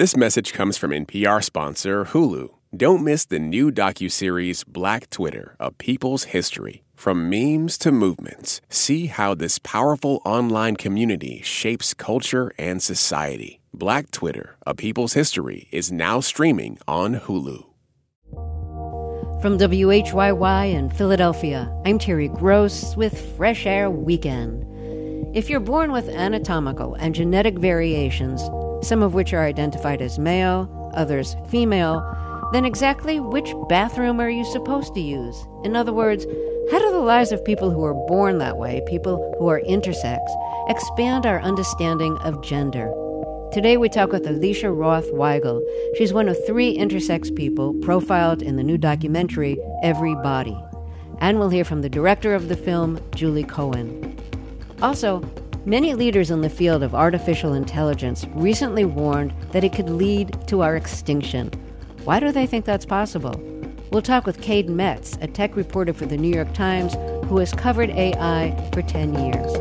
This message comes from NPR sponsor Hulu. Don't miss the new docuseries Black Twitter, A People's History. From memes to movements, see how this powerful online community shapes culture and society. Black Twitter, A People's History is now streaming on Hulu. From WHYY in Philadelphia, I'm Terry Gross with Fresh Air Weekend. If you're born with anatomical and genetic variations, some of which are identified as male, others female, then exactly which bathroom are you supposed to use? In other words, how do the lives of people who are born that way, people who are intersex, expand our understanding of gender? Today we talk with Alicia Roth Weigel. She's one of three intersex people profiled in the new documentary Every Body. And we'll hear from the director of the film, Julie Cohen. Also, many leaders in the field of artificial intelligence recently warned that it could lead to our extinction. Why do they think that's possible? We'll talk with Cade Metz, a tech reporter for the New York Times who has covered AI for 10 years.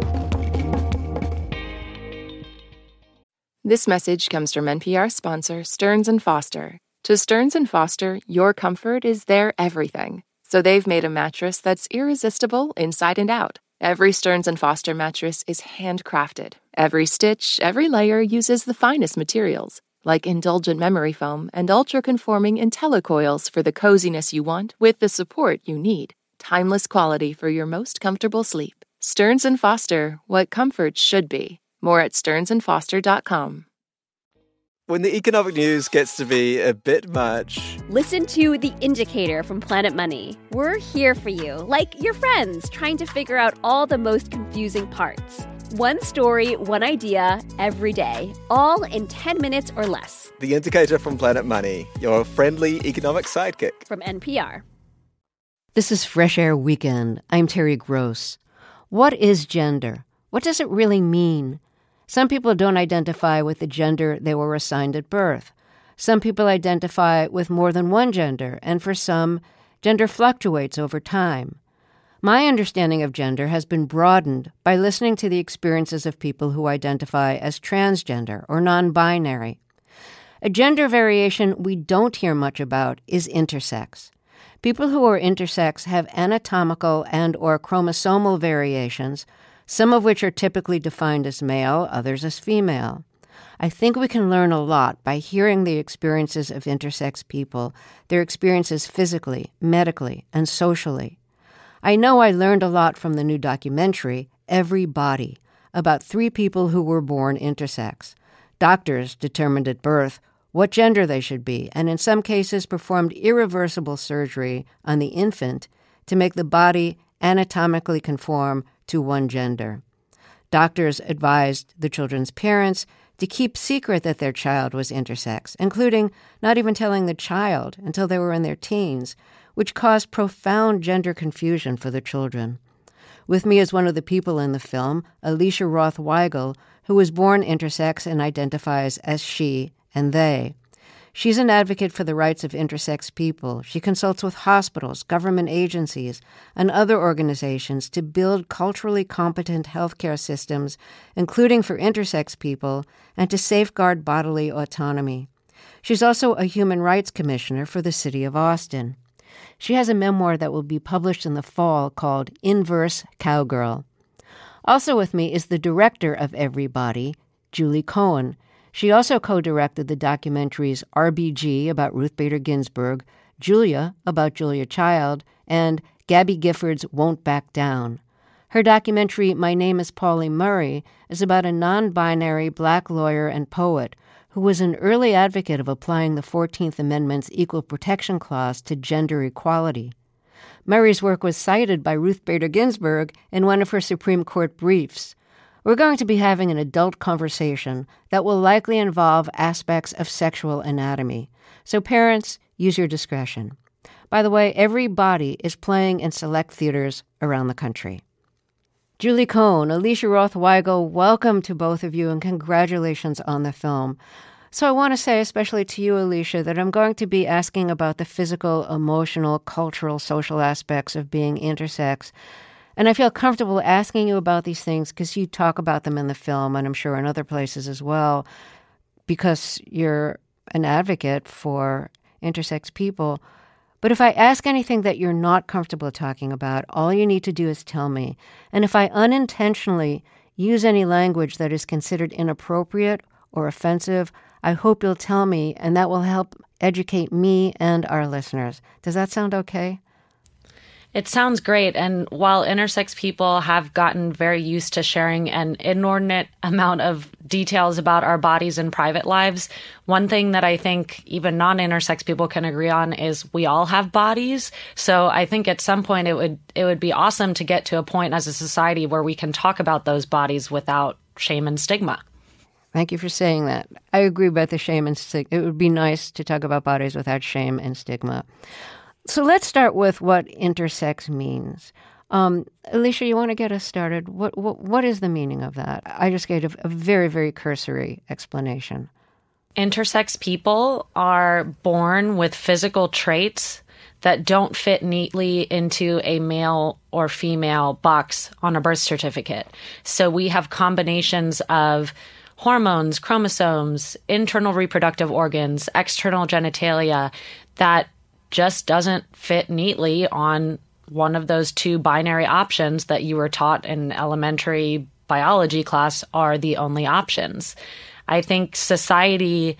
This message comes from NPR sponsor Stearns and Foster. To Stearns and Foster, your comfort is their everything. So they've made a mattress that's irresistible inside and out. Every Stearns and Foster mattress is handcrafted. Every stitch, every layer uses the finest materials, like indulgent memory foam and ultra-conforming IntelliCoils for the coziness you want with the support you need. Timeless quality for your most comfortable sleep. Stearns and Foster, what comfort should be. More at stearnsandfoster.com. When the economic news gets to be a bit much, Listen to The Indicator from Planet Money. We're here for you, like your friends, trying to figure out all the most confusing parts. One story, one idea, every day, all in 10 minutes or less. the indicator from Planet Money, your friendly economic sidekick. From NPR. This is Fresh Air Weekend. I'm Terry Gross. What is gender? What does it really mean? Some people don't identify with the gender they were assigned at birth. Some people identify with more than one gender, and for some, gender fluctuates over time. My understanding of gender has been broadened by listening to the experiences of people who identify as transgender or non binary. A gender variation we don't hear much about is intersex. People who are intersex have anatomical and or chromosomal variations, some of which are typically defined as male, others as female. I think we can learn a lot by hearing the experiences of intersex people, their experiences physically, medically, and socially. I know I learned a lot from the new documentary, Every Body, about three people who were born intersex. Doctors determined at birth what gender they should be, and in some cases performed irreversible surgery on the infant to make the body anatomically conform to one gender. Doctors advised the children's parents to keep secret that their child was intersex, including not even telling the child until they were in their teens, which caused profound gender confusion for the children. With me is one of the people in the film, Alicia Roth Weigel, who was born intersex and identifies as she and they. She's an advocate for the rights of intersex people. She consults with hospitals, government agencies, and other organizations to build culturally competent healthcare systems, including for intersex people, and to safeguard bodily autonomy. She's also a human rights commissioner for the city of Austin. She has a memoir that will be published in the fall called Inverse Cowgirl. Also with me is the director of Every Body, Julie Cohen. She also co directed the documentaries RBG about Ruth Bader Ginsburg, Julia about Julia Child, and Gabby Giffords Won't Back Down. Her documentary, My Name is Pauli Murray, is about a non binary black lawyer and poet who was an early advocate of applying the 14th Amendment's Equal Protection Clause to gender equality. Murray's work was cited by Ruth Bader Ginsburg in one of her Supreme Court briefs. We're going to be having an adult conversation that will likely involve aspects of sexual anatomy. So, parents, use your discretion. By the way, Every Body is playing in select theaters around the country. Julie Cohen, Alicia Roth Weigel, welcome to both of you and congratulations on the film. So, I want to say, especially to you, Alicia, that I'm going to be asking about the physical, emotional, cultural, social aspects of being intersex. And I feel comfortable asking you about these things because you talk about them in the film, and I'm sure in other places as well, because you're an advocate for intersex people. But if I ask anything that you're not comfortable talking about, all you need to do is tell me. And if I unintentionally use any language that is considered inappropriate or offensive, I hope you'll tell me, and that will help educate me and our listeners. Does that sound okay? It sounds great. And while intersex people have gotten very used to sharing an inordinate amount of details about our bodies and private lives, one thing that I think even non intersex people can agree on is we all have bodies. So I think at some point it would it would be awesome to get to a point as a society where we can talk about those bodies without shame and stigma. Thank you for saying that. I agree about the shame and stigma. It would be nice to talk about bodies without shame and stigma. So let's start with what intersex means. Um, Alicia, you want to get us started? What, what, what is the meaning of that? I just gave a, a very, very cursory explanation. Intersex people are born with physical traits that don't fit neatly into a male or female box on a birth certificate. So we have combinations of hormones, chromosomes, internal reproductive organs, external genitalia that just doesn't fit neatly on one of those two binary options that you were taught in elementary biology class are the only options. I think society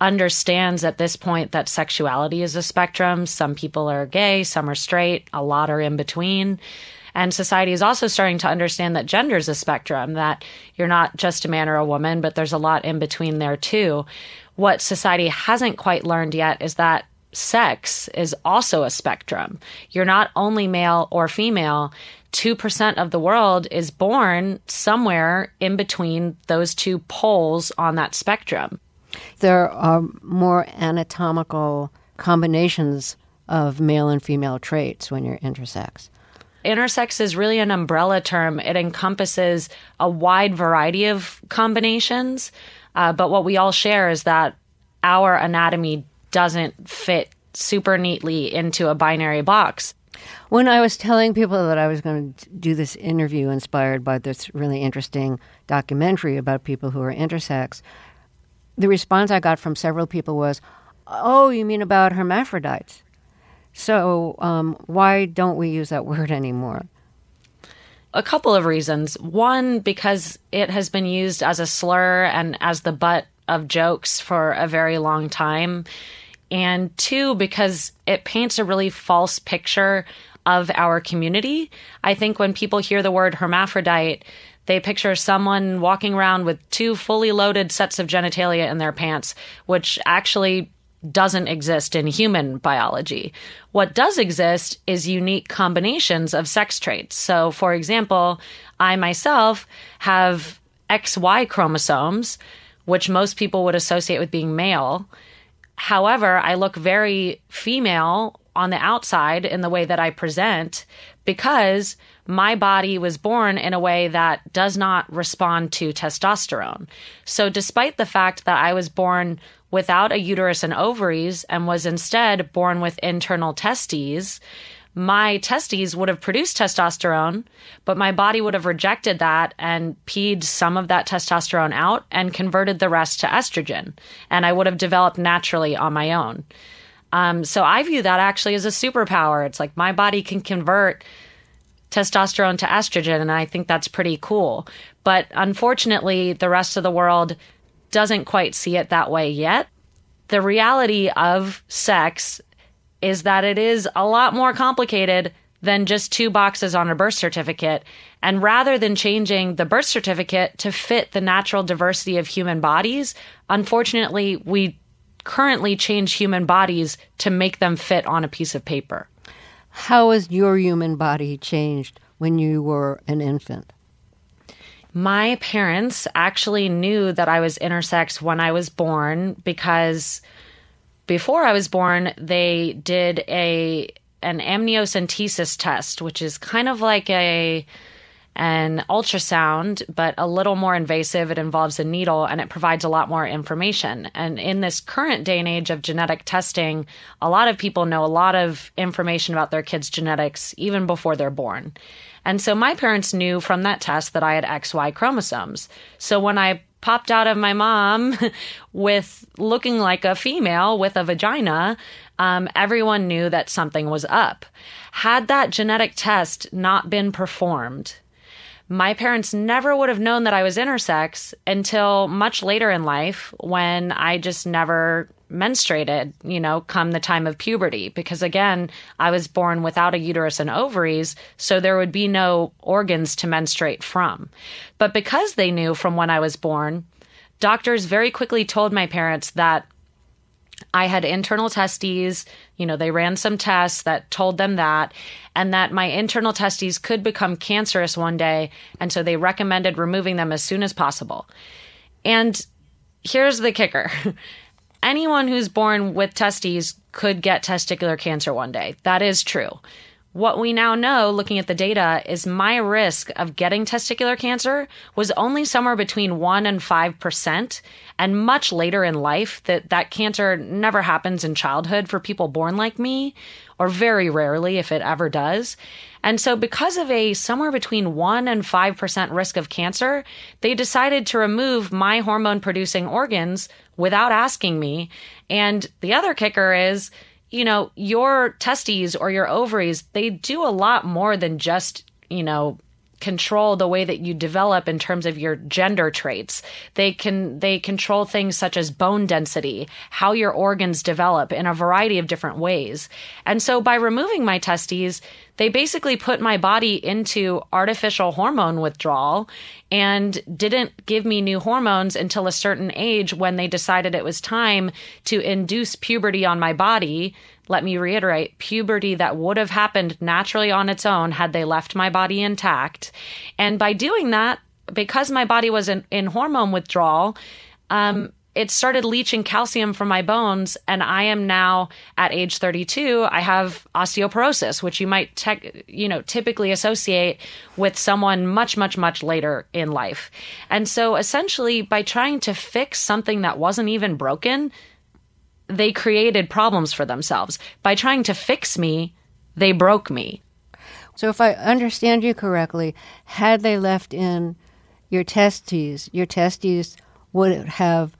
understands at this point that sexuality is a spectrum. Some people are gay, some are straight, a lot are in between. And society is also starting to understand that gender is a spectrum, that you're not just a man or a woman, but there's a lot in between there too. What society hasn't quite learned yet is that sex is also a spectrum. You're not only male or female. 2% of the world is born somewhere in between those two poles on that spectrum. There are more anatomical combinations of male and female traits when you're intersex. Intersex is really an umbrella term. It encompasses a wide variety of combinations, uh, but what we all share is that our anatomy doesn't fit super neatly into a binary box. When I was telling people that I was going to do this interview inspired by this really interesting documentary about people who are intersex, the response I got from several people was, Oh, you mean about hermaphrodites? So, um, why don't we use that word anymore? A couple of reasons. One, because it has been used as a slur and as the butt of jokes for a very long time and two, because it paints a really false picture of our community. I think when people hear the word hermaphrodite, they picture someone walking around with two fully loaded sets of genitalia in their pants, which actually doesn't exist in human biology. What does exist is unique combinations of sex traits. So, for example, I myself have XY chromosomes, which most people would associate with being male. However, I look very female on the outside in the way that I present because my body was born in a way that does not respond to testosterone. So, despite the fact that I was born without a uterus and ovaries and was instead born with internal testes, my testes would have produced testosterone, but my body would have rejected that and peed some of that testosterone out and converted the rest to estrogen. And I would have developed naturally on my own. Um, so I view that actually as a superpower. It's like my body can convert testosterone to estrogen, and I think that's pretty cool. But unfortunately, the rest of the world doesn't quite see it that way yet. The reality of sex is that it is a lot more complicated than just two boxes on a birth certificate. And rather than changing the birth certificate to fit the natural diversity of human bodies, unfortunately, we currently change human bodies to make them fit on a piece of paper. How has your human body changed when you were an infant? My parents actually knew that I was intersex when I was born because before I was born, they did a an amniocentesis test, which is kind of like a an ultrasound, but a little more invasive. It involves a needle and it provides a lot more information. And in this current day and age of genetic testing, a lot of people know a lot of information about their kids' genetics even before they're born. And so my parents knew from that test that I had XY chromosomes. So when I popped out of my mom with looking like a female with a vagina, um, everyone knew that something was up. Had that genetic test not been performed, my parents never would have known that I was intersex until much later in life when I just never menstruated, you know, come the time of puberty. Because again, I was born without a uterus and ovaries, so there would be no organs to menstruate from. But because they knew from when I was born, doctors very quickly told my parents that I had internal testes. You know, they ran some tests that told them that, and that my internal testes could become cancerous one day. And so they recommended removing them as soon as possible. And here's the kicker anyone who's born with testes could get testicular cancer one day. That is true. What we now know, looking at the data, is my risk of getting testicular cancer was only somewhere between 1 and 5%, and much later in life, that, that cancer never happens in childhood for people born like me, or very rarely if it ever does. And so, because of a somewhere between 1 and 5% risk of cancer, they decided to remove my hormone producing organs without asking me. And the other kicker is, you know, your testes or your ovaries, they do a lot more than just, you know, control the way that you develop in terms of your gender traits. They can they control things such as bone density, how your organs develop in a variety of different ways. And so by removing my testes, they basically put my body into artificial hormone withdrawal and didn't give me new hormones until a certain age when they decided it was time to induce puberty on my body. Let me reiterate puberty that would have happened naturally on its own had they left my body intact. And by doing that, because my body was in, in hormone withdrawal, um, it started leaching calcium from my bones and i am now at age 32 i have osteoporosis which you might te- you know typically associate with someone much much much later in life and so essentially by trying to fix something that wasn't even broken they created problems for themselves by trying to fix me they broke me so if i understand you correctly had they left in your testes your testes would have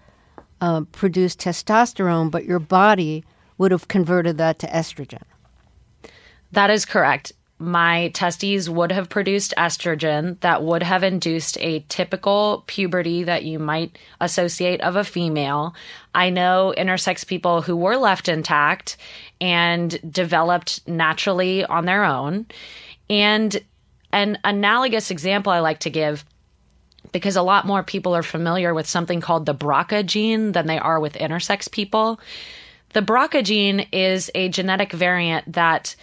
uh, produce testosterone, but your body would have converted that to estrogen. That is correct. My testes would have produced estrogen that would have induced a typical puberty that you might associate of a female. I know intersex people who were left intact and developed naturally on their own. And an analogous example I like to give because a lot more people are familiar with something called the BRCA gene than they are with intersex people. The BRCA gene is a genetic variant that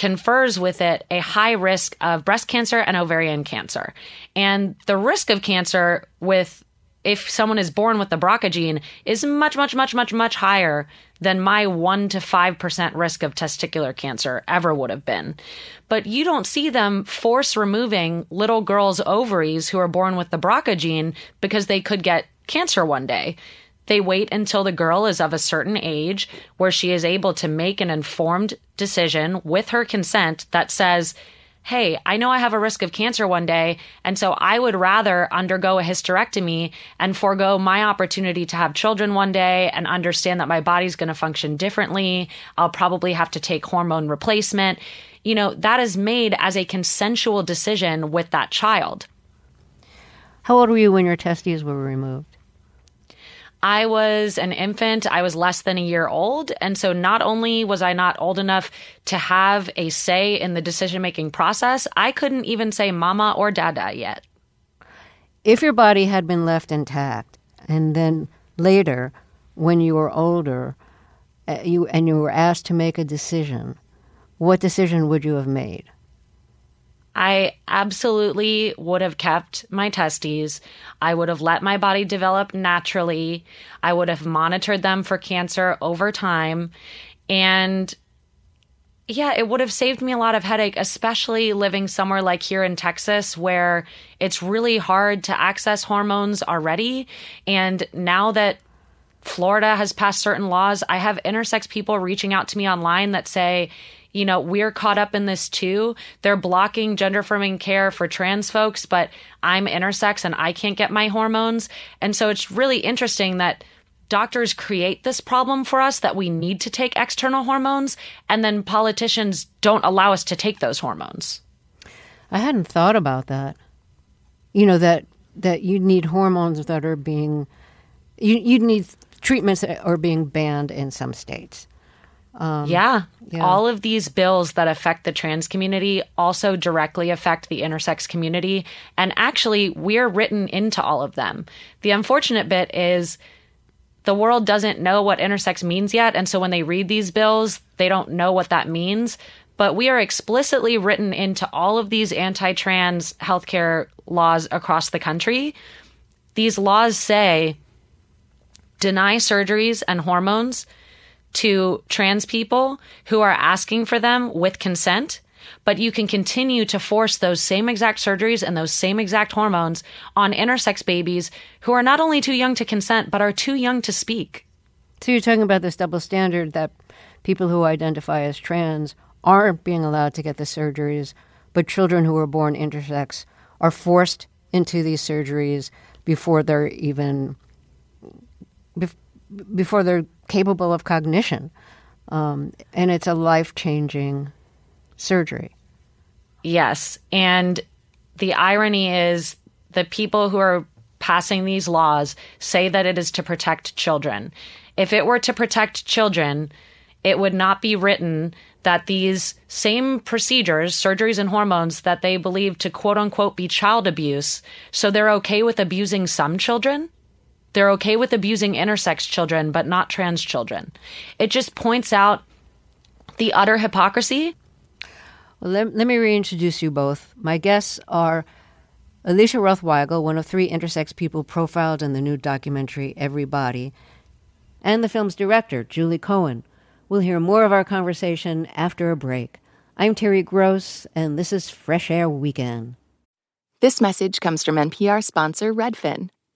confers with it a high risk of breast cancer and ovarian cancer. And the risk of cancer with if someone is born with the BRCA gene is much, much, much, much, much higher than my 1 to 5% risk of testicular cancer ever would have been. But you don't see them force removing little girls' ovaries who are born with the BRCA gene because they could get cancer one day. They wait until the girl is of a certain age where she is able to make an informed decision with her consent that says, hey, I know I have a risk of cancer one day, and so I would rather undergo a hysterectomy and forego my opportunity to have children one day and understand that my body's going to function differently. I'll probably have to take hormone replacement. You know, that is made as a consensual decision with that child. How old were you when your testes were removed? I was an infant. I was less than a year old. And so not only was I not old enough to have a say in the decision making process, I couldn't even say mama or dada yet. If your body had been left intact and then later, when you were older, uh, you, and you were asked to make a decision, what decision would you have made? I absolutely would have kept my testes. I would have let my body develop naturally. I would have monitored them for cancer over time. And yeah, it would have saved me a lot of headache, especially living somewhere like here in Texas where it's really hard to access hormones already. And now that Florida has passed certain laws. I have intersex people reaching out to me online that say, you know, we're caught up in this too. They're blocking gender affirming care for trans folks, but I'm intersex and I can't get my hormones. And so it's really interesting that doctors create this problem for us that we need to take external hormones, and then politicians don't allow us to take those hormones. I hadn't thought about that. You know that that you need hormones that are being you you need treatments that are being banned in some states. Um, yeah. yeah. All of these bills that affect the trans community also directly affect the intersex community. And actually, we're written into all of them. The unfortunate bit is the world doesn't know what intersex means yet. And so when they read these bills, they don't know what that means. But we are explicitly written into all of these anti trans healthcare laws across the country. These laws say deny surgeries and hormones to trans people who are asking for them with consent but you can continue to force those same exact surgeries and those same exact hormones on intersex babies who are not only too young to consent, but are too young to speak. So you're talking about this double standard that people who identify as trans aren't being allowed to get the surgeries, but children who are born intersex are forced into these surgeries before they're even before they're capable of cognition. Um, and it's a life changing surgery. Yes. And the irony is the people who are passing these laws say that it is to protect children. If it were to protect children, it would not be written that these same procedures, surgeries and hormones that they believe to quote unquote be child abuse, so they're okay with abusing some children. They're okay with abusing intersex children, but not trans children. It just points out the utter hypocrisy well, let, let me reintroduce you both. My guests are Alicia Roth-Weigel, one of three intersex people profiled in the new documentary Every Body, and the film's director, Julie Cohen. We'll hear more of our conversation after a break. I'm Terry Gross, and this is Fresh Air Weekend. This message comes from NPR sponsor Redfin.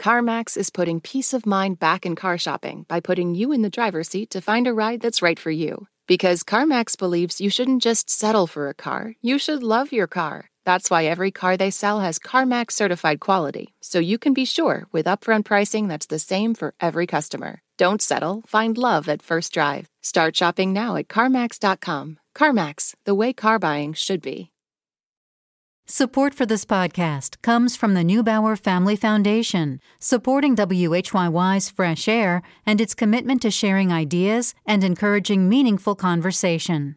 CarMax is putting peace of mind back in car shopping by putting you in the driver's seat to find a ride that's right for you. Because CarMax believes you shouldn't just settle for a car, you should love your car. That's why every car they sell has CarMax certified quality, so you can be sure with upfront pricing that's the same for every customer. Don't settle, find love at first drive. Start shopping now at CarMax.com. CarMax, the way car buying should be. Support for this podcast comes from the Neubauer Family Foundation, supporting WHYY's Fresh Air and its commitment to sharing ideas and encouraging meaningful conversation.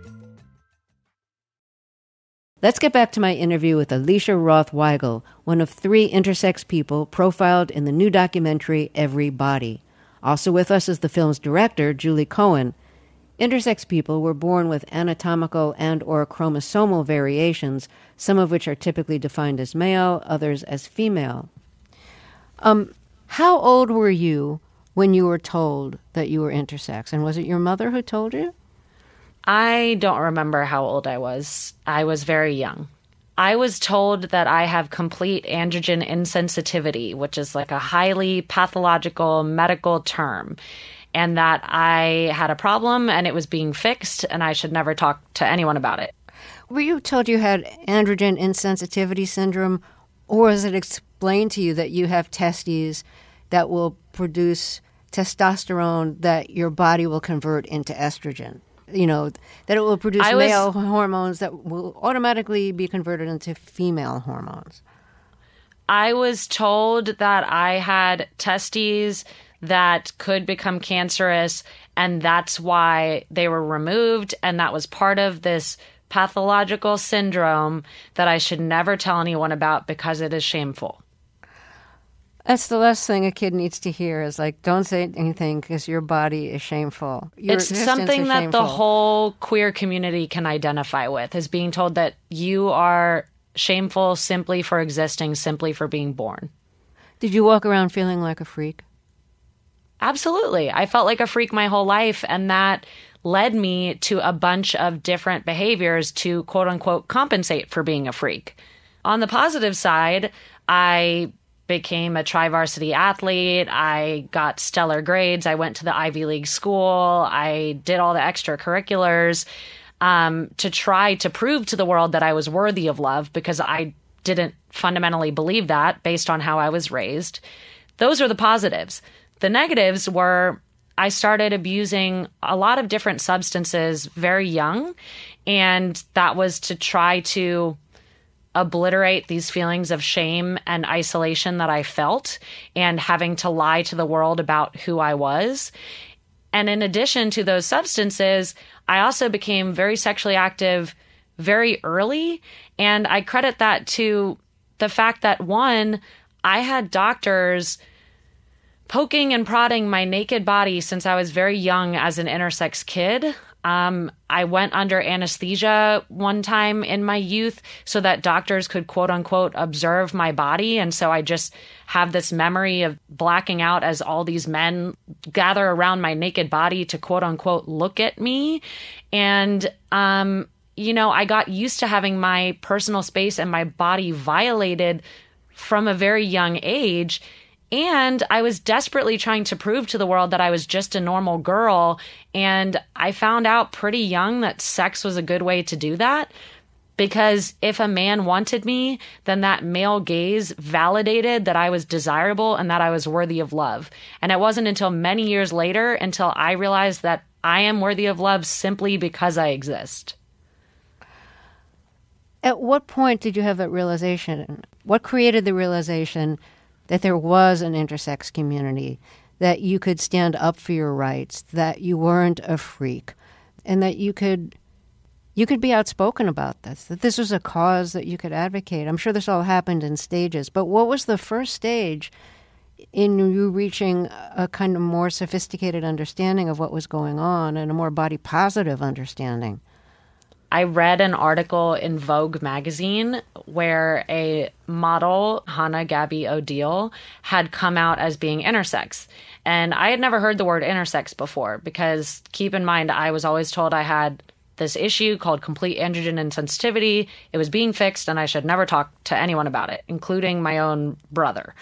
Let's get back to my interview with Alicia Roth-Weigel, one of three intersex people profiled in the new documentary Every Body. Also with us is the film's director, Julie Cohen. Intersex people were born with anatomical and or chromosomal variations, some of which are typically defined as male, others as female. Um, how old were you when you were told that you were intersex? And was it your mother who told you? I don't remember how old I was. I was very young. I was told that I have complete androgen insensitivity, which is like a highly pathological medical term, and that I had a problem and it was being fixed and I should never talk to anyone about it. Were you told you had androgen insensitivity syndrome, or was it explained to you that you have testes that will produce testosterone that your body will convert into estrogen? You know, that it will produce was- male hormones that will automatically be converted into female hormones. I was told that I had testes that could become cancerous, and that's why they were removed. And that was part of this pathological syndrome that I should never tell anyone about because it is shameful. That's the last thing a kid needs to hear is like, don't say anything because your body is shameful. Your it's something that the whole queer community can identify with is being told that you are shameful simply for existing, simply for being born. Did you walk around feeling like a freak? Absolutely. I felt like a freak my whole life, and that led me to a bunch of different behaviors to quote unquote compensate for being a freak. On the positive side, I became a tri varsity athlete. I got stellar grades. I went to the Ivy League school. I did all the extracurriculars um, to try to prove to the world that I was worthy of love because I didn't fundamentally believe that based on how I was raised. Those are the positives. The negatives were I started abusing a lot of different substances very young, and that was to try to obliterate these feelings of shame and isolation that I felt and having to lie to the world about who I was. And in addition to those substances, I also became very sexually active very early. And I credit that to the fact that one, I had doctors poking and prodding my naked body since I was very young as an intersex kid. Um, I went under anesthesia one time in my youth so that doctors could quote unquote observe my body. And so I just have this memory of blacking out as all these men gather around my naked body to quote unquote look at me. And, um, you know, I got used to having my personal space and my body violated from a very young age. And I was desperately trying to prove to the world that I was just a normal girl. And I found out pretty young that sex was a good way to do that. Because if a man wanted me, then that male gaze validated that I was desirable and that I was worthy of love. And it wasn't until many years later until I realized that I am worthy of love simply because I exist. At what point did you have that realization? What created the realization that there was an intersex community, that you could stand up for your rights, that you weren't a freak, and that you could you could be outspoken about this, that this was a cause that you could advocate. I'm sure this all happened in stages, but what was the first stage in you reaching a kind of more sophisticated understanding of what was going on and a more body positive understanding? I read an article in Vogue magazine where a model, Hanne Gaby Odiele, had come out as being intersex. And I had never heard the word intersex before because keep in mind, I was always told I had this issue called complete androgen insensitivity. It was being fixed and I should never talk to anyone about it, including my own brother.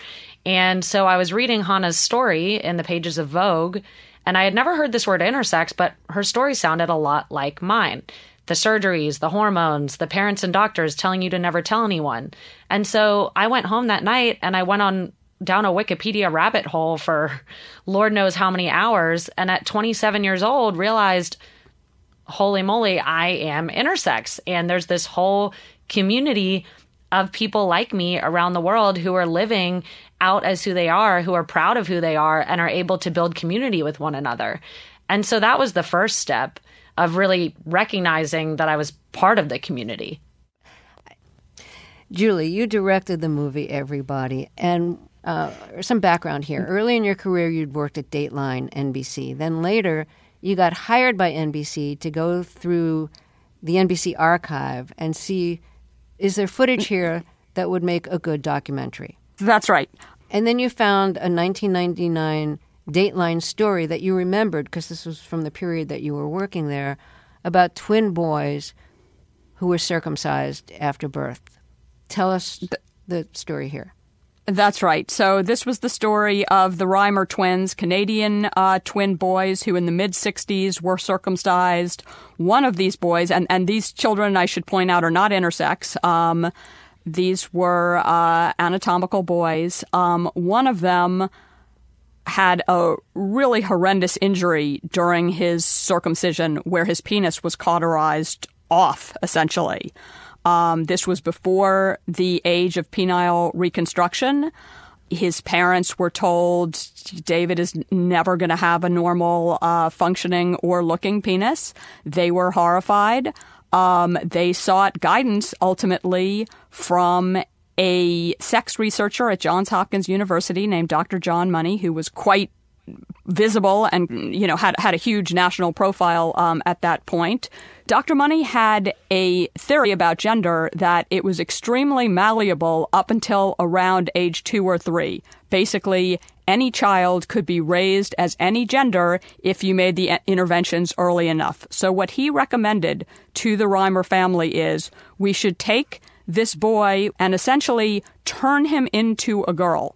And so I was reading Hanne's story in the pages of Vogue, and I had never heard this word intersex, but her story sounded a lot like mine the surgeries, the hormones, the parents and doctors telling you to never tell anyone. And so I went home that night and I went on down a Wikipedia rabbit hole for Lord knows how many hours. And at 27 years old, realized, holy moly, I am intersex. And there's this whole community of people like me around the world who are living out as who they are, who are proud of who they are, and are able to build community with one another. And so that was the first step of really recognizing that I was part of the community. Julie, you directed the movie Every Body, and uh, some background here. Early in your career, you'd worked at Dateline NBC. Then later, you got hired by NBC to go through the NBC archive and see is there footage here that would make a good documentary? That's right. And then you found a 1999 Dateline story that you remembered because this was from the period that you were working there about twin boys who were circumcised after birth. Tell us the story here. That's right. So this was the story of the Reimer twins, Canadian uh, twin boys who in the mid 60s were circumcised. One of these boys, and, and these children, I should point out, are not intersex. Um, these were uh, anatomical boys. Um, one of them had a really horrendous injury during his circumcision where his penis was cauterized off, essentially. Um, this was before the age of penile reconstruction. His parents were told David is never going to have a normal uh, functioning or looking penis. They were horrified. Um, they sought guidance ultimately from a sex researcher at Johns Hopkins University named Dr. John Money, who was quite visible and you know had had a huge national profile um, at that point. Dr. Money had a theory about gender that it was extremely malleable up until around age two or three. Basically, any child could be raised as any gender if you made the interventions early enough. So what he recommended to the Reimer family is we should take this boy and essentially turn him into a girl.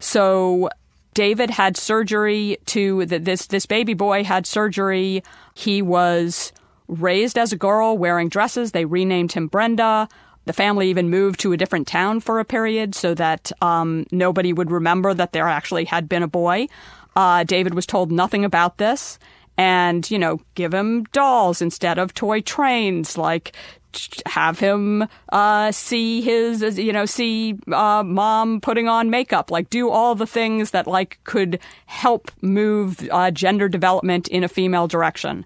So David had surgery to this this baby boy had surgery. He was raised as a girl wearing dresses. They renamed him Brenda. The family even moved to a different town for a period so that um, nobody would remember that there actually had been a boy. Uh, David was told nothing about this and, you know, give him dolls instead of toy trains. Like, have him uh, see his, you know, see uh, mom putting on makeup, like do all the things that like could help move uh, gender development in a female direction.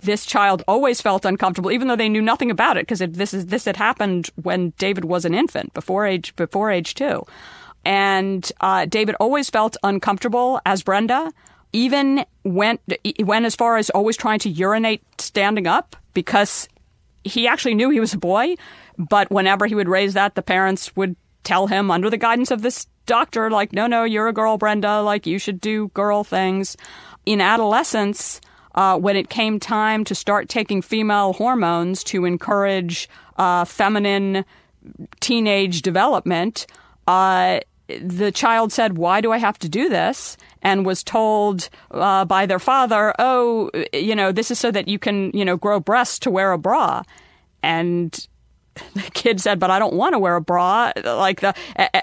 This child always felt uncomfortable, even though they knew nothing about it, because this is this had happened when David was an infant, before age before age two, and uh, David always felt uncomfortable as Brenda. Even went went as far as always trying to urinate standing up because he actually knew he was a boy, but whenever he would raise that, the parents would tell him under the guidance of this doctor, like, no, no, you're a girl, Brenda, like, you should do girl things. In adolescence, uh, when it came time to start taking female hormones to encourage uh, feminine teenage development, uh, the child said, Why do I have to do this? And was told uh, by their father, Oh, you know, this is so that you can, you know, grow breasts to wear a bra. And the kid said, But I don't want to wear a bra. Like the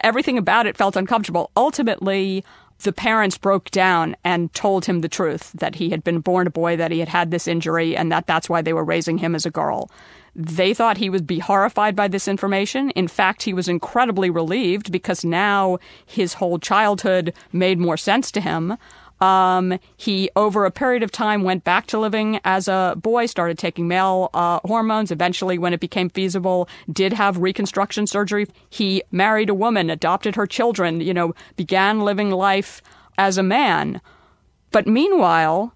everything about it felt uncomfortable. Ultimately, the parents broke down and told him the truth that he had been born a boy, that he had had this injury, and that that's why they were raising him as a girl. They thought he would be horrified by this information. In fact, he was incredibly relieved because now his whole childhood made more sense to him. Um, he, over a period of time, went back to living as a boy, started taking male uh, hormones. Eventually, when it became feasible, did have reconstruction surgery. He married a woman, adopted her children, you know, began living life as a man. But meanwhile,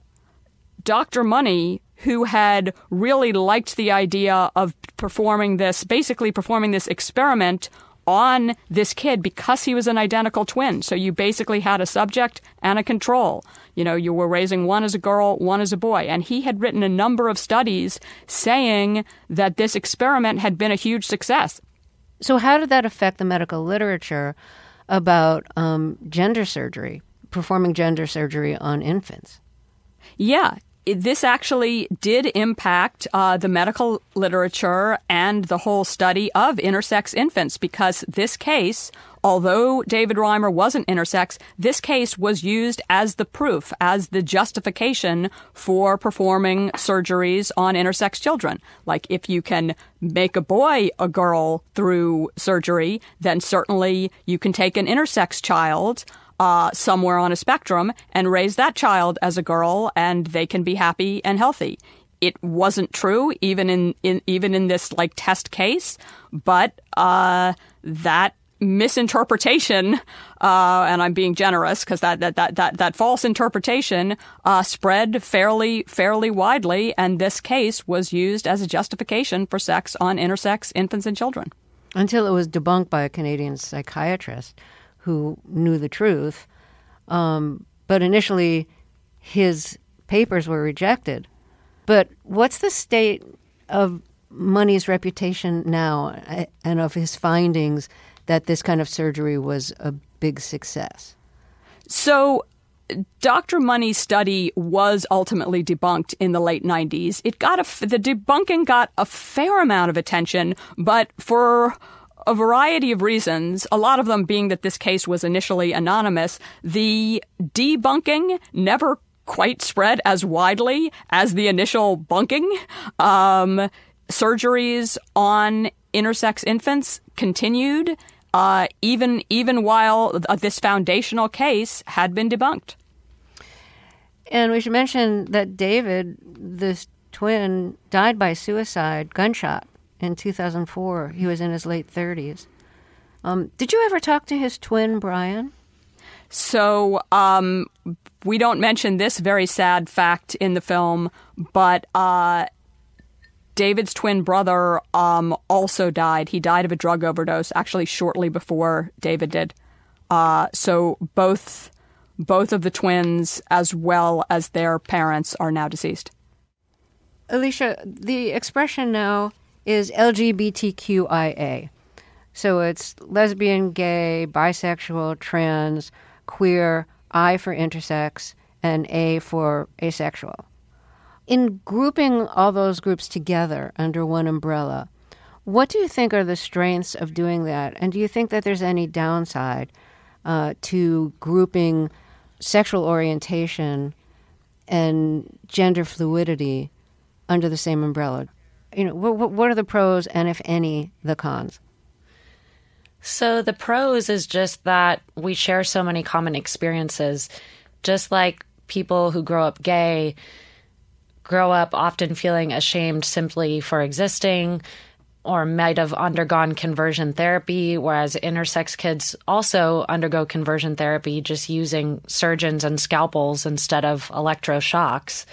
Dr. Money who had really liked the idea of performing this, basically performing this experiment on this kid because he was an identical twin. So you basically had a subject and a control. You know, you were raising one as a girl, one as a boy. And he had written a number of studies saying that this experiment had been a huge success. So, how did that affect the medical literature about um, gender surgery, performing gender surgery on infants? Yeah, this actually did impact uh, the medical literature and the whole study of intersex infants because this case, although David Reimer wasn't intersex, this case was used as the proof, as the justification for performing surgeries on intersex children. Like, if you can make a boy a girl through surgery, then certainly you can take an intersex child uh, somewhere on a spectrum and raise that child as a girl and they can be happy and healthy. It wasn't true even in, in even in this like test case, but uh, that misinterpretation, uh, and I'm being generous because that, that, that, that, that false interpretation uh, spread fairly, fairly widely, and this case was used as a justification for sex on intersex infants and children. Until it was debunked by a Canadian psychiatrist who knew the truth. Um, but initially, his papers were rejected. But what's the state of Money's reputation now and of his findings that this kind of surgery was a big success? So, Dr. Money's study was ultimately debunked in the late 90s. It got a, the debunking got a fair amount of attention, but for a variety of reasons, a lot of them being that this case was initially anonymous, the debunking never quite spread as widely as the initial bunking. Um, surgeries on intersex infants continued uh, even even while this foundational case had been debunked. And we should mention that David, this twin, died by suicide, gunshot, in 2004. He was in his late 30s. Um, did you ever talk to his twin, Brian? So um, we don't mention this very sad fact in the film, but uh, David's twin brother um, also died. He died of a drug overdose, actually shortly before David did. Uh, so both both of the twins, as well as their parents, are now deceased. Alicia, the expression now is LGBTQIA. So it's lesbian, gay, bisexual, trans, queer, I for intersex, and A for asexual. In grouping all those groups together under one umbrella, what do you think are the strengths of doing that? And do you think that there's any downside uh, to grouping sexual orientation and gender fluidity under the same umbrella? You know, what, what are the pros and, if any, the cons? So the pros is just that we share so many common experiences, just like people who grow up gay grow up often feeling ashamed simply for existing or might have undergone conversion therapy, whereas intersex kids also undergo conversion therapy just using surgeons and scalpels instead of electroshocks.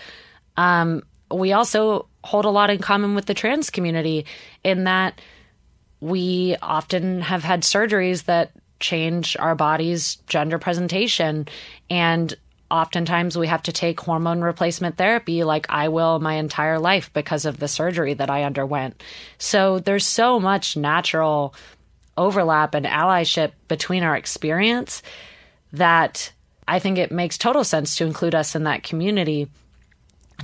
Um, we also hold a lot in common with the trans community in that we often have had surgeries that change our body's gender presentation and oftentimes we have to take hormone replacement therapy like I will my entire life because of the surgery that I underwent. So there's so much natural overlap and allyship between our experience that I think it makes total sense to include us in that community.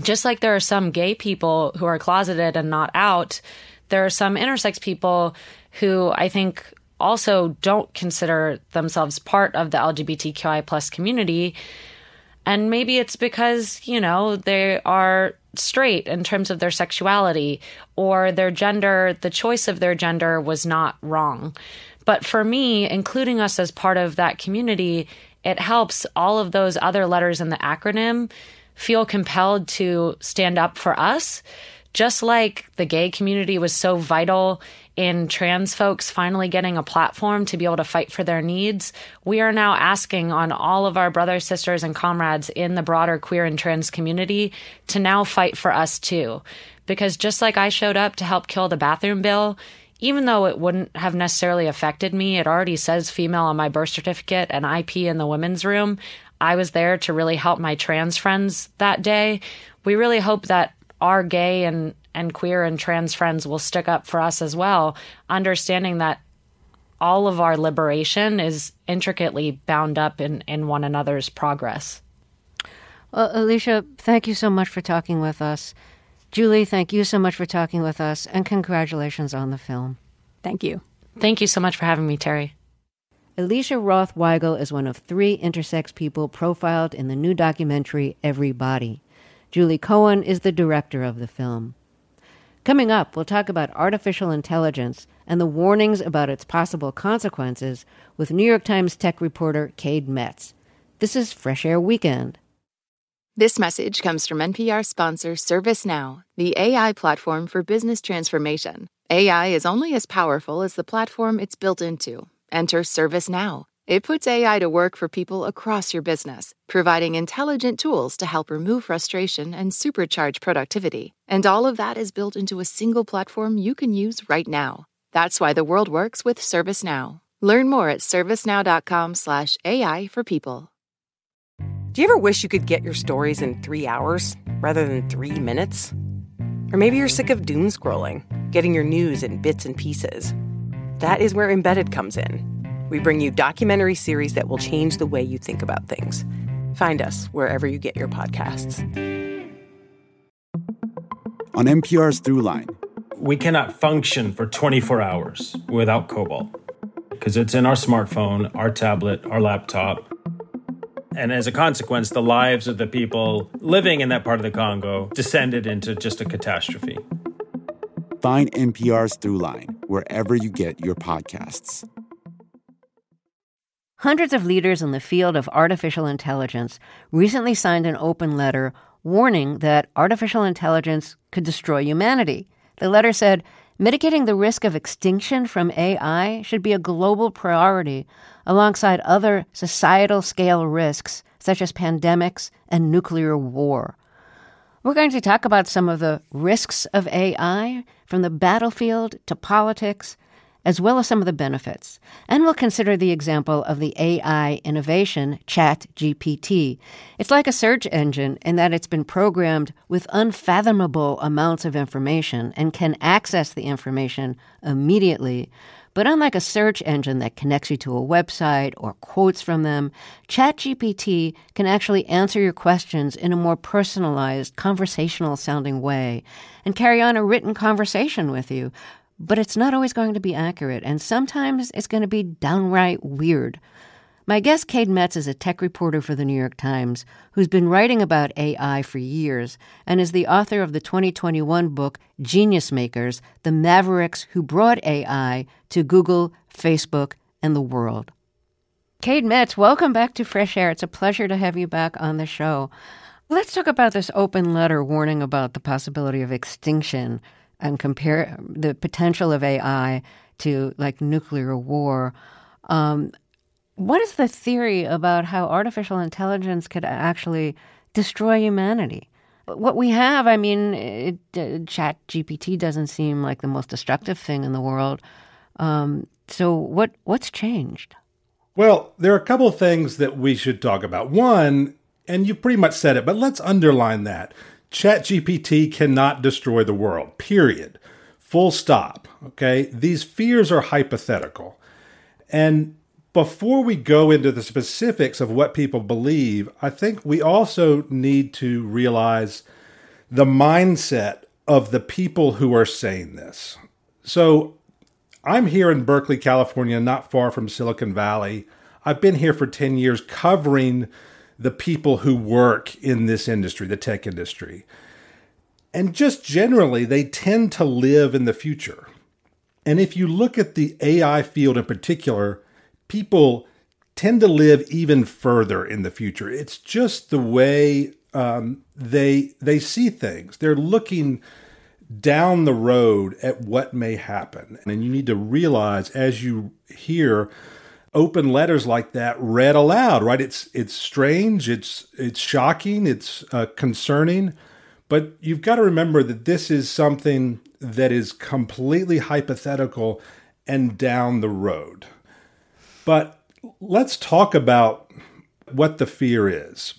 Just like there are some gay people who are closeted and not out, there are some intersex people who I think also don't consider themselves part of the LGBTQI plus community and maybe it's because, you know, they are straight in terms of their sexuality or their gender, the choice of their gender was not wrong. But for me, including us as part of that community, it helps all of those other letters in the acronym feel compelled to stand up for us. Just like the gay community was so vital in trans folks finally getting a platform to be able to fight for their needs, we are now asking on all of our brothers, sisters, and comrades in the broader queer and trans community to now fight for us too. Because just like I showed up to help kill the bathroom bill, even though it wouldn't have necessarily affected me, it already says female on my birth certificate and IP in the women's room. I was there to really help my trans friends that day. We really hope that our gay and and queer and trans friends will stick up for us as well, understanding that all of our liberation is intricately bound up in, in one another's progress. Well, Alicia, thank you so much for talking with us. Julie, thank you so much for talking with us, and congratulations on the film. Thank you. Thank you so much for having me, Terry. Alicia Roth Weigel is one of three intersex people profiled in the new documentary Every Body. Julie Cohen is the director of the film. Coming up, we'll talk about artificial intelligence and the warnings about its possible consequences with New York Times tech reporter Cade Metz. This is Fresh Air Weekend. This message comes from NPR sponsor ServiceNow, the AI platform for business transformation. AI is only as powerful as the platform it's built into. Enter ServiceNow it puts AI to work for people across your business, providing intelligent tools to help remove frustration and supercharge productivity. And all of that is built into a single platform you can use right now. That's why the world works with ServiceNow. Learn more at servicenow.com/slash AI for people. Do you ever wish you could get your stories in three hours rather than three minutes? Or maybe you're sick of doom scrolling, getting your news in bits and pieces. That is where Embedded comes in. We bring you documentary series that will change the way you think about things. Find us wherever you get your podcasts. On NPR's Throughline, we cannot function for 24 hours without cobalt because it's in our smartphone, our tablet, our laptop. And as a consequence, the lives of the people living in that part of the Congo descended into just a catastrophe. Find NPR's Throughline wherever you get your podcasts. Hundreds of leaders in the field of artificial intelligence recently signed an open letter warning that artificial intelligence could destroy humanity. The letter said, Mitigating the risk of extinction from AI should be a global priority alongside other societal scale risks such as pandemics and nuclear war. We're going to talk about some of the risks of AI from the battlefield to politics as well as some of the benefits. And we'll consider the example of the AI innovation, ChatGPT. It's like a search engine in that it's been programmed with unfathomable amounts of information and can access the information immediately. But unlike a search engine that connects you to a website or quotes from them, ChatGPT can actually answer your questions in a more personalized, conversational sounding way and carry on a written conversation with you but it's not always going to be accurate, and sometimes it's going to be downright weird. My guest, Cade Metz, is a tech reporter for the New York Times who's been writing about AI for years and is the author of the 2021 book Genius Makers The Mavericks Who Brought AI to Google, Facebook, and the World. Cade Metz, welcome back to Fresh Air. It's a pleasure to have you back on the show. Let's talk about this open letter warning about the possibility of extinction and compare the potential of AI to like nuclear war. Um, what is the theory about how artificial intelligence could actually destroy humanity? What we have, I mean, it, uh, Chat GPT doesn't seem like the most destructive thing in the world. Um, so, what what's changed? Well, there are a couple of things that we should talk about. One, and you pretty much said it, but let's underline that. ChatGPT cannot destroy the world, period. Full stop. Okay. These fears are hypothetical. And before we go into the specifics of what people believe, I think we also need to realize the mindset of the people who are saying this. So I'm here in Berkeley, California, not far from Silicon Valley. I've been here for 10 years covering the people who work in this industry, the tech industry. And just generally, they tend to live in the future. And if you look at the AI field in particular, people tend to live even further in the future. It's just the way um, they they see things. They're looking down the road at what may happen, and you need to realize as you hear open letters like that read aloud, right? It's it's strange, it's it's shocking, it's uh, concerning, but you've got to remember that this is something that is completely hypothetical and down the road. But let's talk about what the fear is.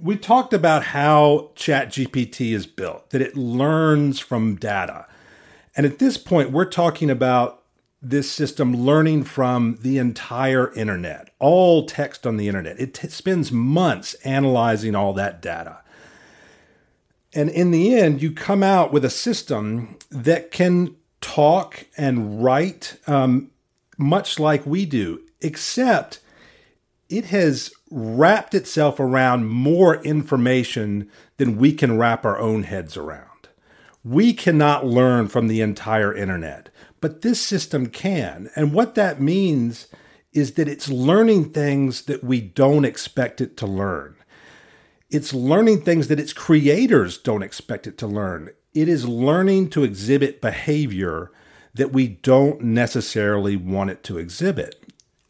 We talked about how ChatGPT is built, that it learns from data. And at this point, we're talking about this system learning from the entire internet, all text on the internet. It t- spends months analyzing all that data. And in the end, you come out with a system that can talk and write um, much like we do, except it has wrapped itself around more information than we can wrap our own heads around. We cannot learn from the entire internet but this system can. And what that means is that it's learning things that we don't expect it to learn. It's learning things that its creators don't expect it to learn. It is learning to exhibit behavior that we don't necessarily want it to exhibit.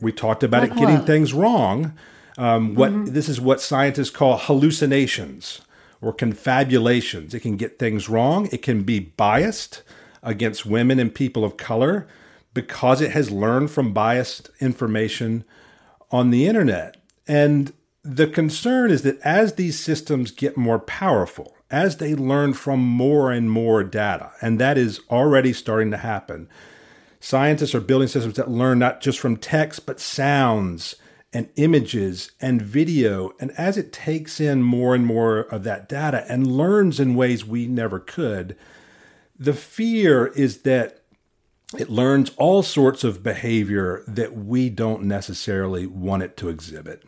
We talked about like it getting what? things wrong. Um, what mm-hmm. this is what scientists call hallucinations or confabulations. It can get things wrong. It can be biased against women and people of color because it has learned from biased information on the internet. And the concern is that as these systems get more powerful, as they learn from more and more data, and that is already starting to happen, scientists are building systems that learn not just from text, but sounds and images and video. And as it takes in more and more of that data and learns in ways we never could, The fear is that it learns all sorts of behavior that we don't necessarily want it to exhibit.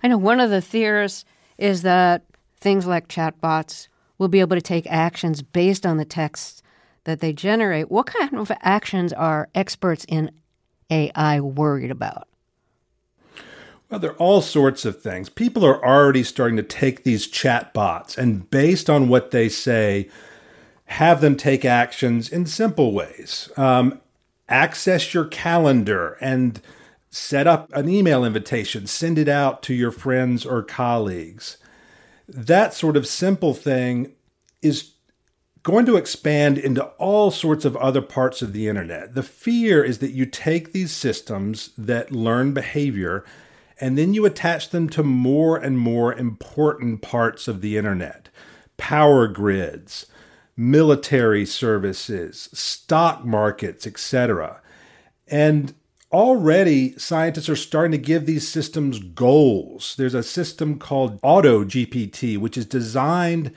I know one of the fears is that things like chatbots will be able to take actions based on the texts that they generate. What kind of actions are experts in AI worried about? Well, there are all sorts of things. People are already starting to take these chat bots and, based on what they say, have them take actions in simple ways. Um, access your calendar and set up an email invitation, send it out to your friends or colleagues. That sort of simple thing is going to expand into all sorts of other parts of the internet. The fear is that you take these systems that learn behavior and then you attach them to more and more important parts of the internet power grids, military services, stock markets, etc. And already scientists are starting to give these systems goals. There's a system called AutoGPT, which is designed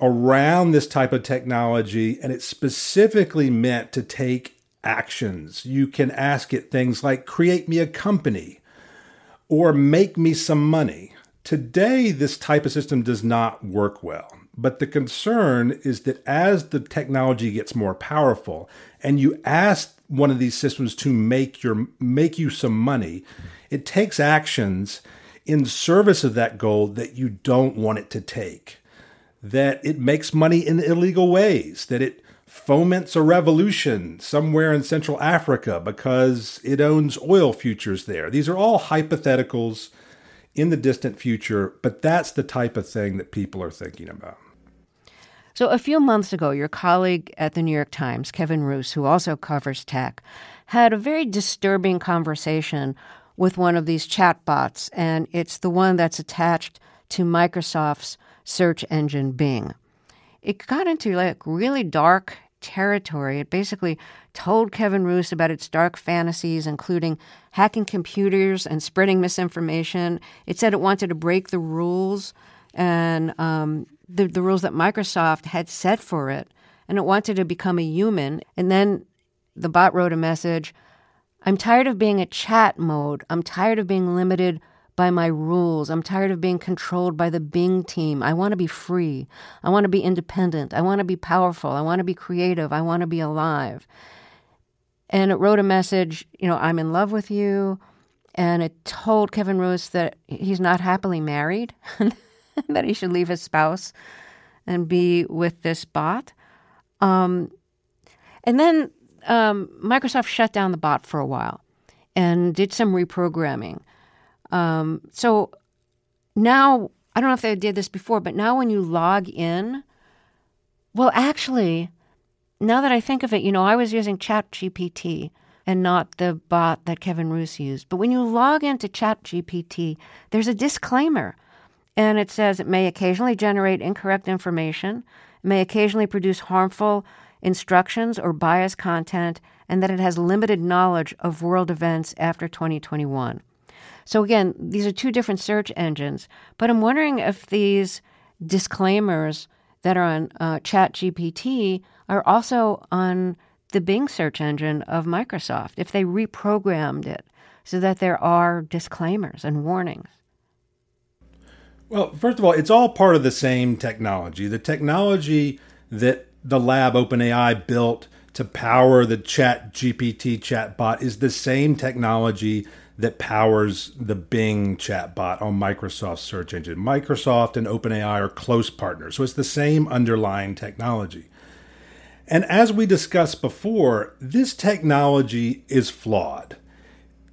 around this type of technology, and it's specifically meant to take actions. You can ask it things like create me a company or make me some money. Today, this type of system does not work well. But the concern is that as the technology gets more powerful and you ask one of these systems to make your make you some money, it takes actions in service of that goal that you don't want it to take. That it makes money in illegal ways, that it foments a revolution somewhere in Central Africa because it owns oil futures there. These are all hypotheticals in the distant future, but that's the type of thing that people are thinking about. So, a few months ago, your colleague at the New York Times, Kevin Roose, who also covers tech, had a very disturbing conversation with one of these chatbots, and it's the one that's attached to Microsoft's search engine Bing. It got into like really dark territory. It basically told Kevin Roose about its dark fantasies, including hacking computers and spreading misinformation. It said it wanted to break the rules and um, the, the rules that Microsoft had set for it, and it wanted to become a human. And then the bot wrote a message I'm tired of being a chat mode. I'm tired of being limited by my rules. I'm tired of being controlled by the Bing team. I want to be free. I want to be independent. I want to be powerful. I want to be creative. I want to be alive. And it wrote a message, you know, I'm in love with you. And it told Kevin Roose that he's not happily married. that he should leave his spouse and be with this bot. Um, and then um, Microsoft shut down the bot for a while and did some reprogramming. Um, so now, I don't know if they did this before, but now when you log in, well, actually, now that I think of it, you know, I was using ChatGPT and not the bot that Kevin Roose used. But when you log into ChatGPT, there's a disclaimer and it says it may occasionally generate incorrect information, may occasionally produce harmful instructions or biased content, and that it has limited knowledge of world events after 2021. So, again, these are two different search engines, but I'm wondering if these disclaimers that are on uh, ChatGPT are also on the Bing search engine of Microsoft, if they reprogrammed it so that there are disclaimers and warnings. Well, first of all, it's all part of the same technology. The technology that the lab OpenAI built to power the Chat GPT chatbot is the same technology that powers the Bing chatbot on Microsoft's search engine. Microsoft and OpenAI are close partners, so it's the same underlying technology. And as we discussed before, this technology is flawed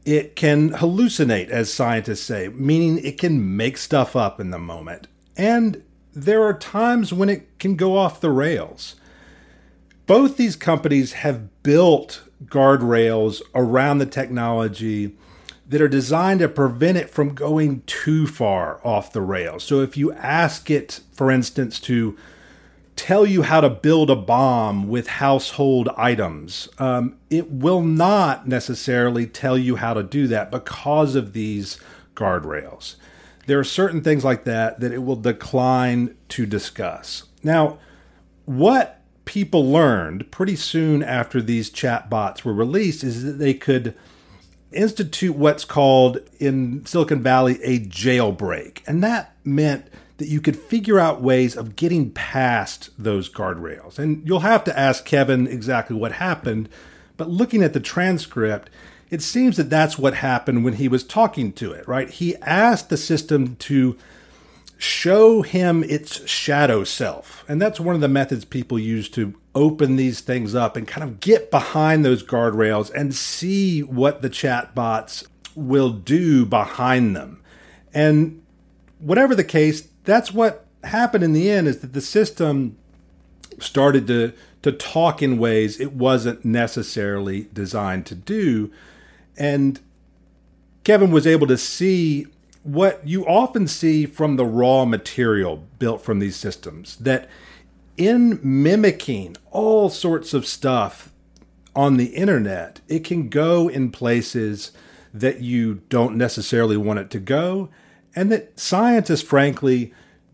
it can hallucinate, as scientists say, meaning it can make stuff up in the moment. And there are times when it can go off the rails. Both these companies have built guardrails around the technology that are designed to prevent it from going too far off the rails. So if you ask it, for instance, to tell you how to build a bomb with household items. Um, it will not necessarily tell you how to do that because of these guardrails. There are certain things like that that it will decline to discuss. Now, what people learned pretty soon after these chatbots were released is that they could institute what's called in Silicon Valley a jailbreak. And that meant that you could figure out ways of getting past those guardrails. And you'll have to ask Kevin exactly what happened, but looking at the transcript, it seems that that's what happened when he was talking to it, right? He asked the system to show him its shadow self. And that's one of the methods people use to open these things up and kind of get behind those guardrails and see what the chatbots will do behind them. And whatever the case, that's what happened in the end is that the system started to to talk in ways it wasn't necessarily designed to do. And Kevin was able to see what you often see from the raw material built from these systems that in mimicking all sorts of stuff on the internet, it can go in places that you don't necessarily want it to go, and that scientists, frankly,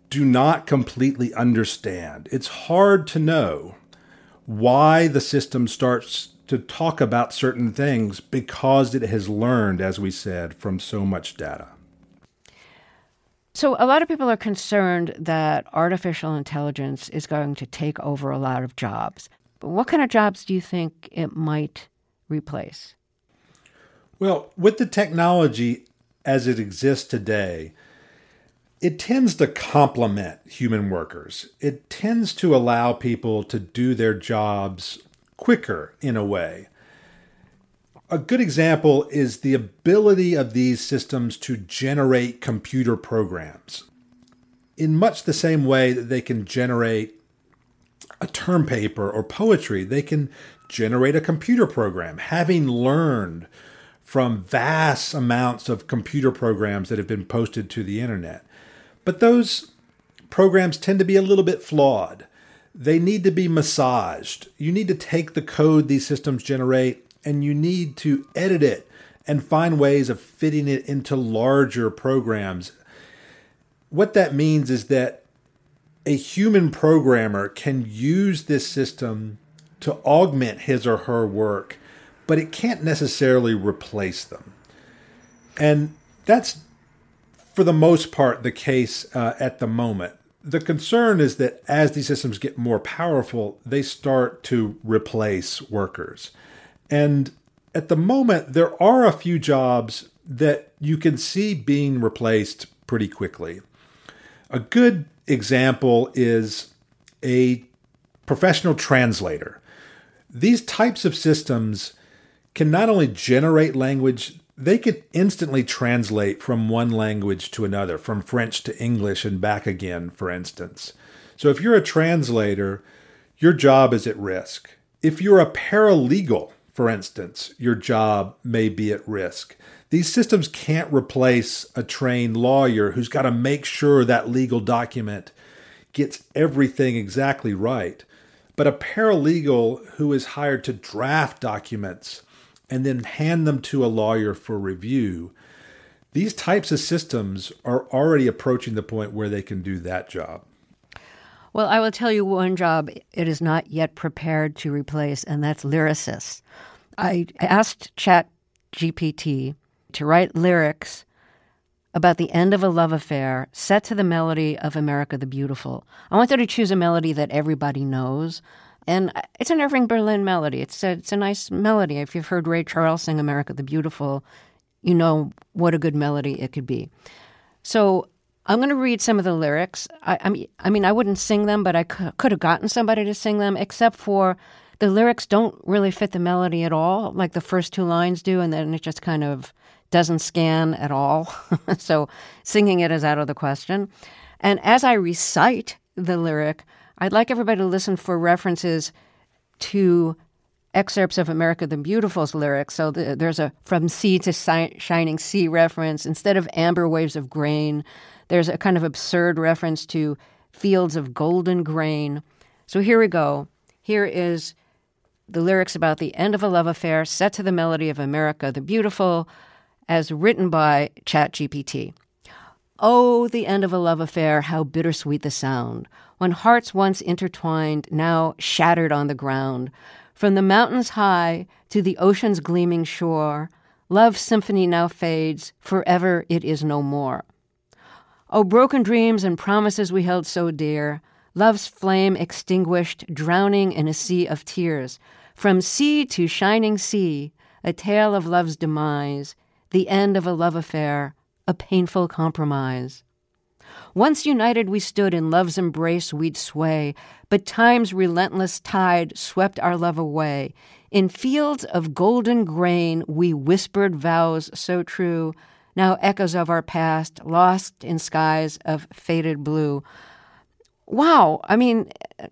do not completely understand. It's hard to know why the system starts to talk about certain things because it has learned, as we said, from so much data. So, a lot of people are concerned that artificial intelligence is going to take over a lot of jobs. But what kind of jobs do you think it might replace? Well, with the technology as it exists today, it tends to complement human workers. It tends to allow people to do their jobs quicker in a way. A good example is the ability of these systems to generate computer programs in much the same way that they can generate a term paper or poetry. They can generate a computer program, having learned from vast amounts of computer programs that have been posted to the internet. But those programs tend to be a little bit flawed. They need to be massaged. You need to take the code these systems generate and you need to edit it and find ways of fitting it into larger programs. What that means is that a human programmer can use this system to augment his or her work, but it can't necessarily replace them. And that's, for the most part, the case uh, at the moment. The concern is that as these systems get more powerful, they start to replace workers. And at the moment, there are a few jobs that you can see being replaced pretty quickly. A good example is a professional translator. These types of systems can not only generate language, they can instantly translate from one language to another, from French to English and back again, for instance. So if you're a translator, your job is at risk. If you're a paralegal, for instance, your job may be at risk. These systems can't replace a trained lawyer who's got to make sure that legal document gets everything exactly right. But a paralegal who is hired to draft documents and then hand them to a lawyer for review, these types of systems are already approaching the point where they can do that job. Well, I will tell you one job it is not yet prepared to replace, and that's lyricists. I asked Chat GPT to write lyrics about the end of a love affair set to the melody of America the Beautiful. I wanted to choose a melody that everybody knows. And it's an Irving Berlin melody. It's a, it's a nice melody. If you've heard Ray Charles sing America the Beautiful, you know what a good melody it could be. So I'm going to read some of the lyrics. I, I, mean, I mean, I wouldn't sing them, but I could have gotten somebody to sing them, except for the lyrics don't really fit the melody at all, like the first two lines do, and then it just kind of doesn't scan at all. so singing it is out of the question. And as I recite the lyric, I'd like everybody to listen for references to excerpts of America the Beautiful's lyrics. So the, there's a from sea to si- shining sea reference. Instead of amber waves of grain, there's a kind of absurd reference to fields of golden grain. So here we go. Here is the lyrics about the end of a love affair set to the melody of America the Beautiful, as written by ChatGPT. Oh, the end of a love affair, how bittersweet the sound, when hearts once intertwined, now shattered on the ground. From the mountains high to the ocean's gleaming shore, love's symphony now fades, forever it is no more. Oh, broken dreams and promises we held so dear, love's flame extinguished, drowning in a sea of tears. From sea to shining sea, a tale of love's demise, the end of a love affair, a painful compromise. Once united we stood in love's embrace we'd sway, but time's relentless tide swept our love away. In fields of golden grain we whispered vows so true, now echoes of our past lost in skies of faded blue. Wow, I mean,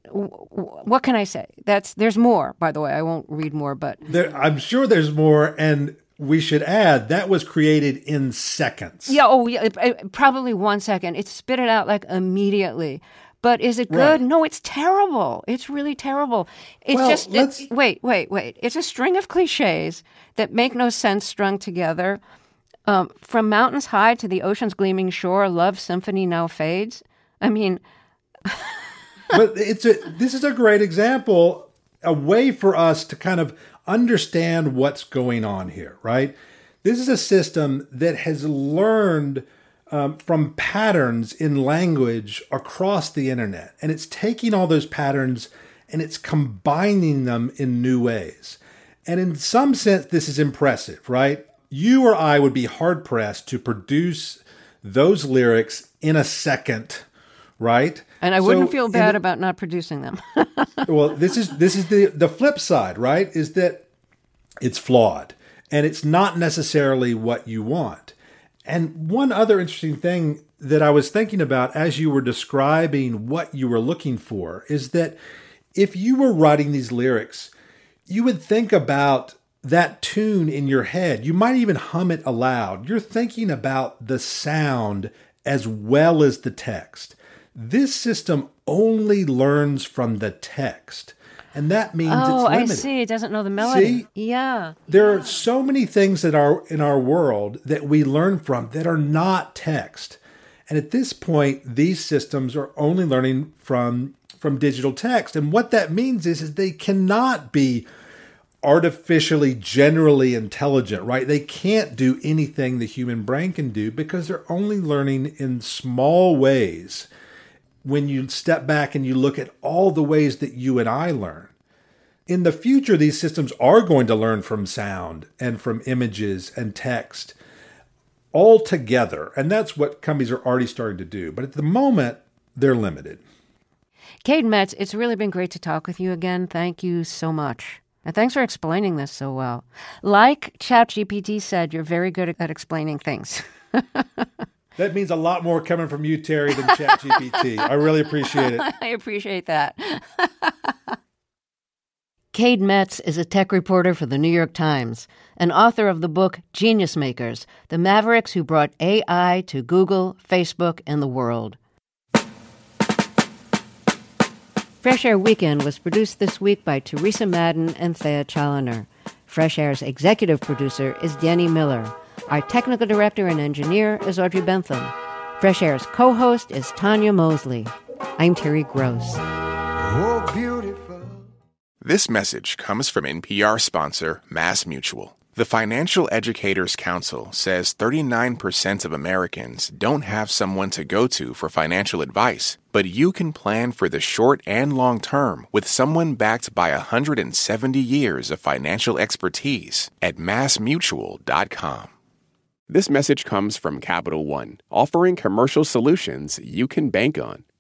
what can I say? That's there's more. By the way, I won't read more, but there, I'm sure there's more, and we should add that was created in seconds. Yeah. Oh, yeah. Probably one second. It spit it out like immediately. But is it good? Right. No, it's terrible. It's really terrible. It's well, just it, wait, wait, wait. It's a string of cliches that make no sense strung together. Um, from mountains high to the ocean's gleaming shore, love symphony now fades. I mean, but it's a. This is a great example, a way for us to kind of understand what's going on here, right? This is a system that has learned um, from patterns in language across the internet, and it's taking all those patterns and it's combining them in new ways. And in some sense, this is impressive, right? You or I would be hard pressed to produce those lyrics in a second, right? And I so wouldn't feel bad the, about not producing them. well, this is this is the the flip side, right? Is that it's flawed and it's not necessarily what you want. And one other interesting thing that I was thinking about as you were describing what you were looking for is that if you were writing these lyrics, you would think about that tune in your head. You might even hum it aloud. You're thinking about the sound as well as the text. This system only learns from the text. And that means oh, it's limited. I see. It doesn't know the melody. See? Yeah. There are so many things that are in our world that we learn from that are not text. And at this point, these systems are only learning from from digital text. And what that means is, is they cannot be artificially generally intelligent, right? They can't do anything the human brain can do because they're only learning in small ways when you step back and you look at all the ways that you and I learn. In the future, these systems are going to learn from sound and from images and text all together. And that's what companies are already starting to do. But at the moment, they're limited. Cade Metz, it's really been great to talk with you again. Thank you so much. And thanks for explaining this so well. Like ChatGPT said, you're very good at explaining things. That means a lot more coming from you, Terry, than ChatGPT. I really appreciate it. I appreciate that. Cade Metz is a tech reporter for the New York Times and author of the book Genius Makers The Mavericks Who Brought AI to Google, Facebook, and the World. Fresh Air Weekend was produced this week by Teresa Madden and Thea Chaloner. Fresh Air's executive producer is Danny Miller. Our technical director and engineer is Audrey Bentham. Fresh Air's co host is Tanya Mosley. I'm Terry Gross. Oh, beautiful. This message comes from NPR sponsor Mass Mutual. The Financial Educators Council says 39% of Americans don't have someone to go to for financial advice, but you can plan for the short and long term with someone backed by 170 years of financial expertise at massmutual.com. This message comes from Capital One, offering commercial solutions you can bank on.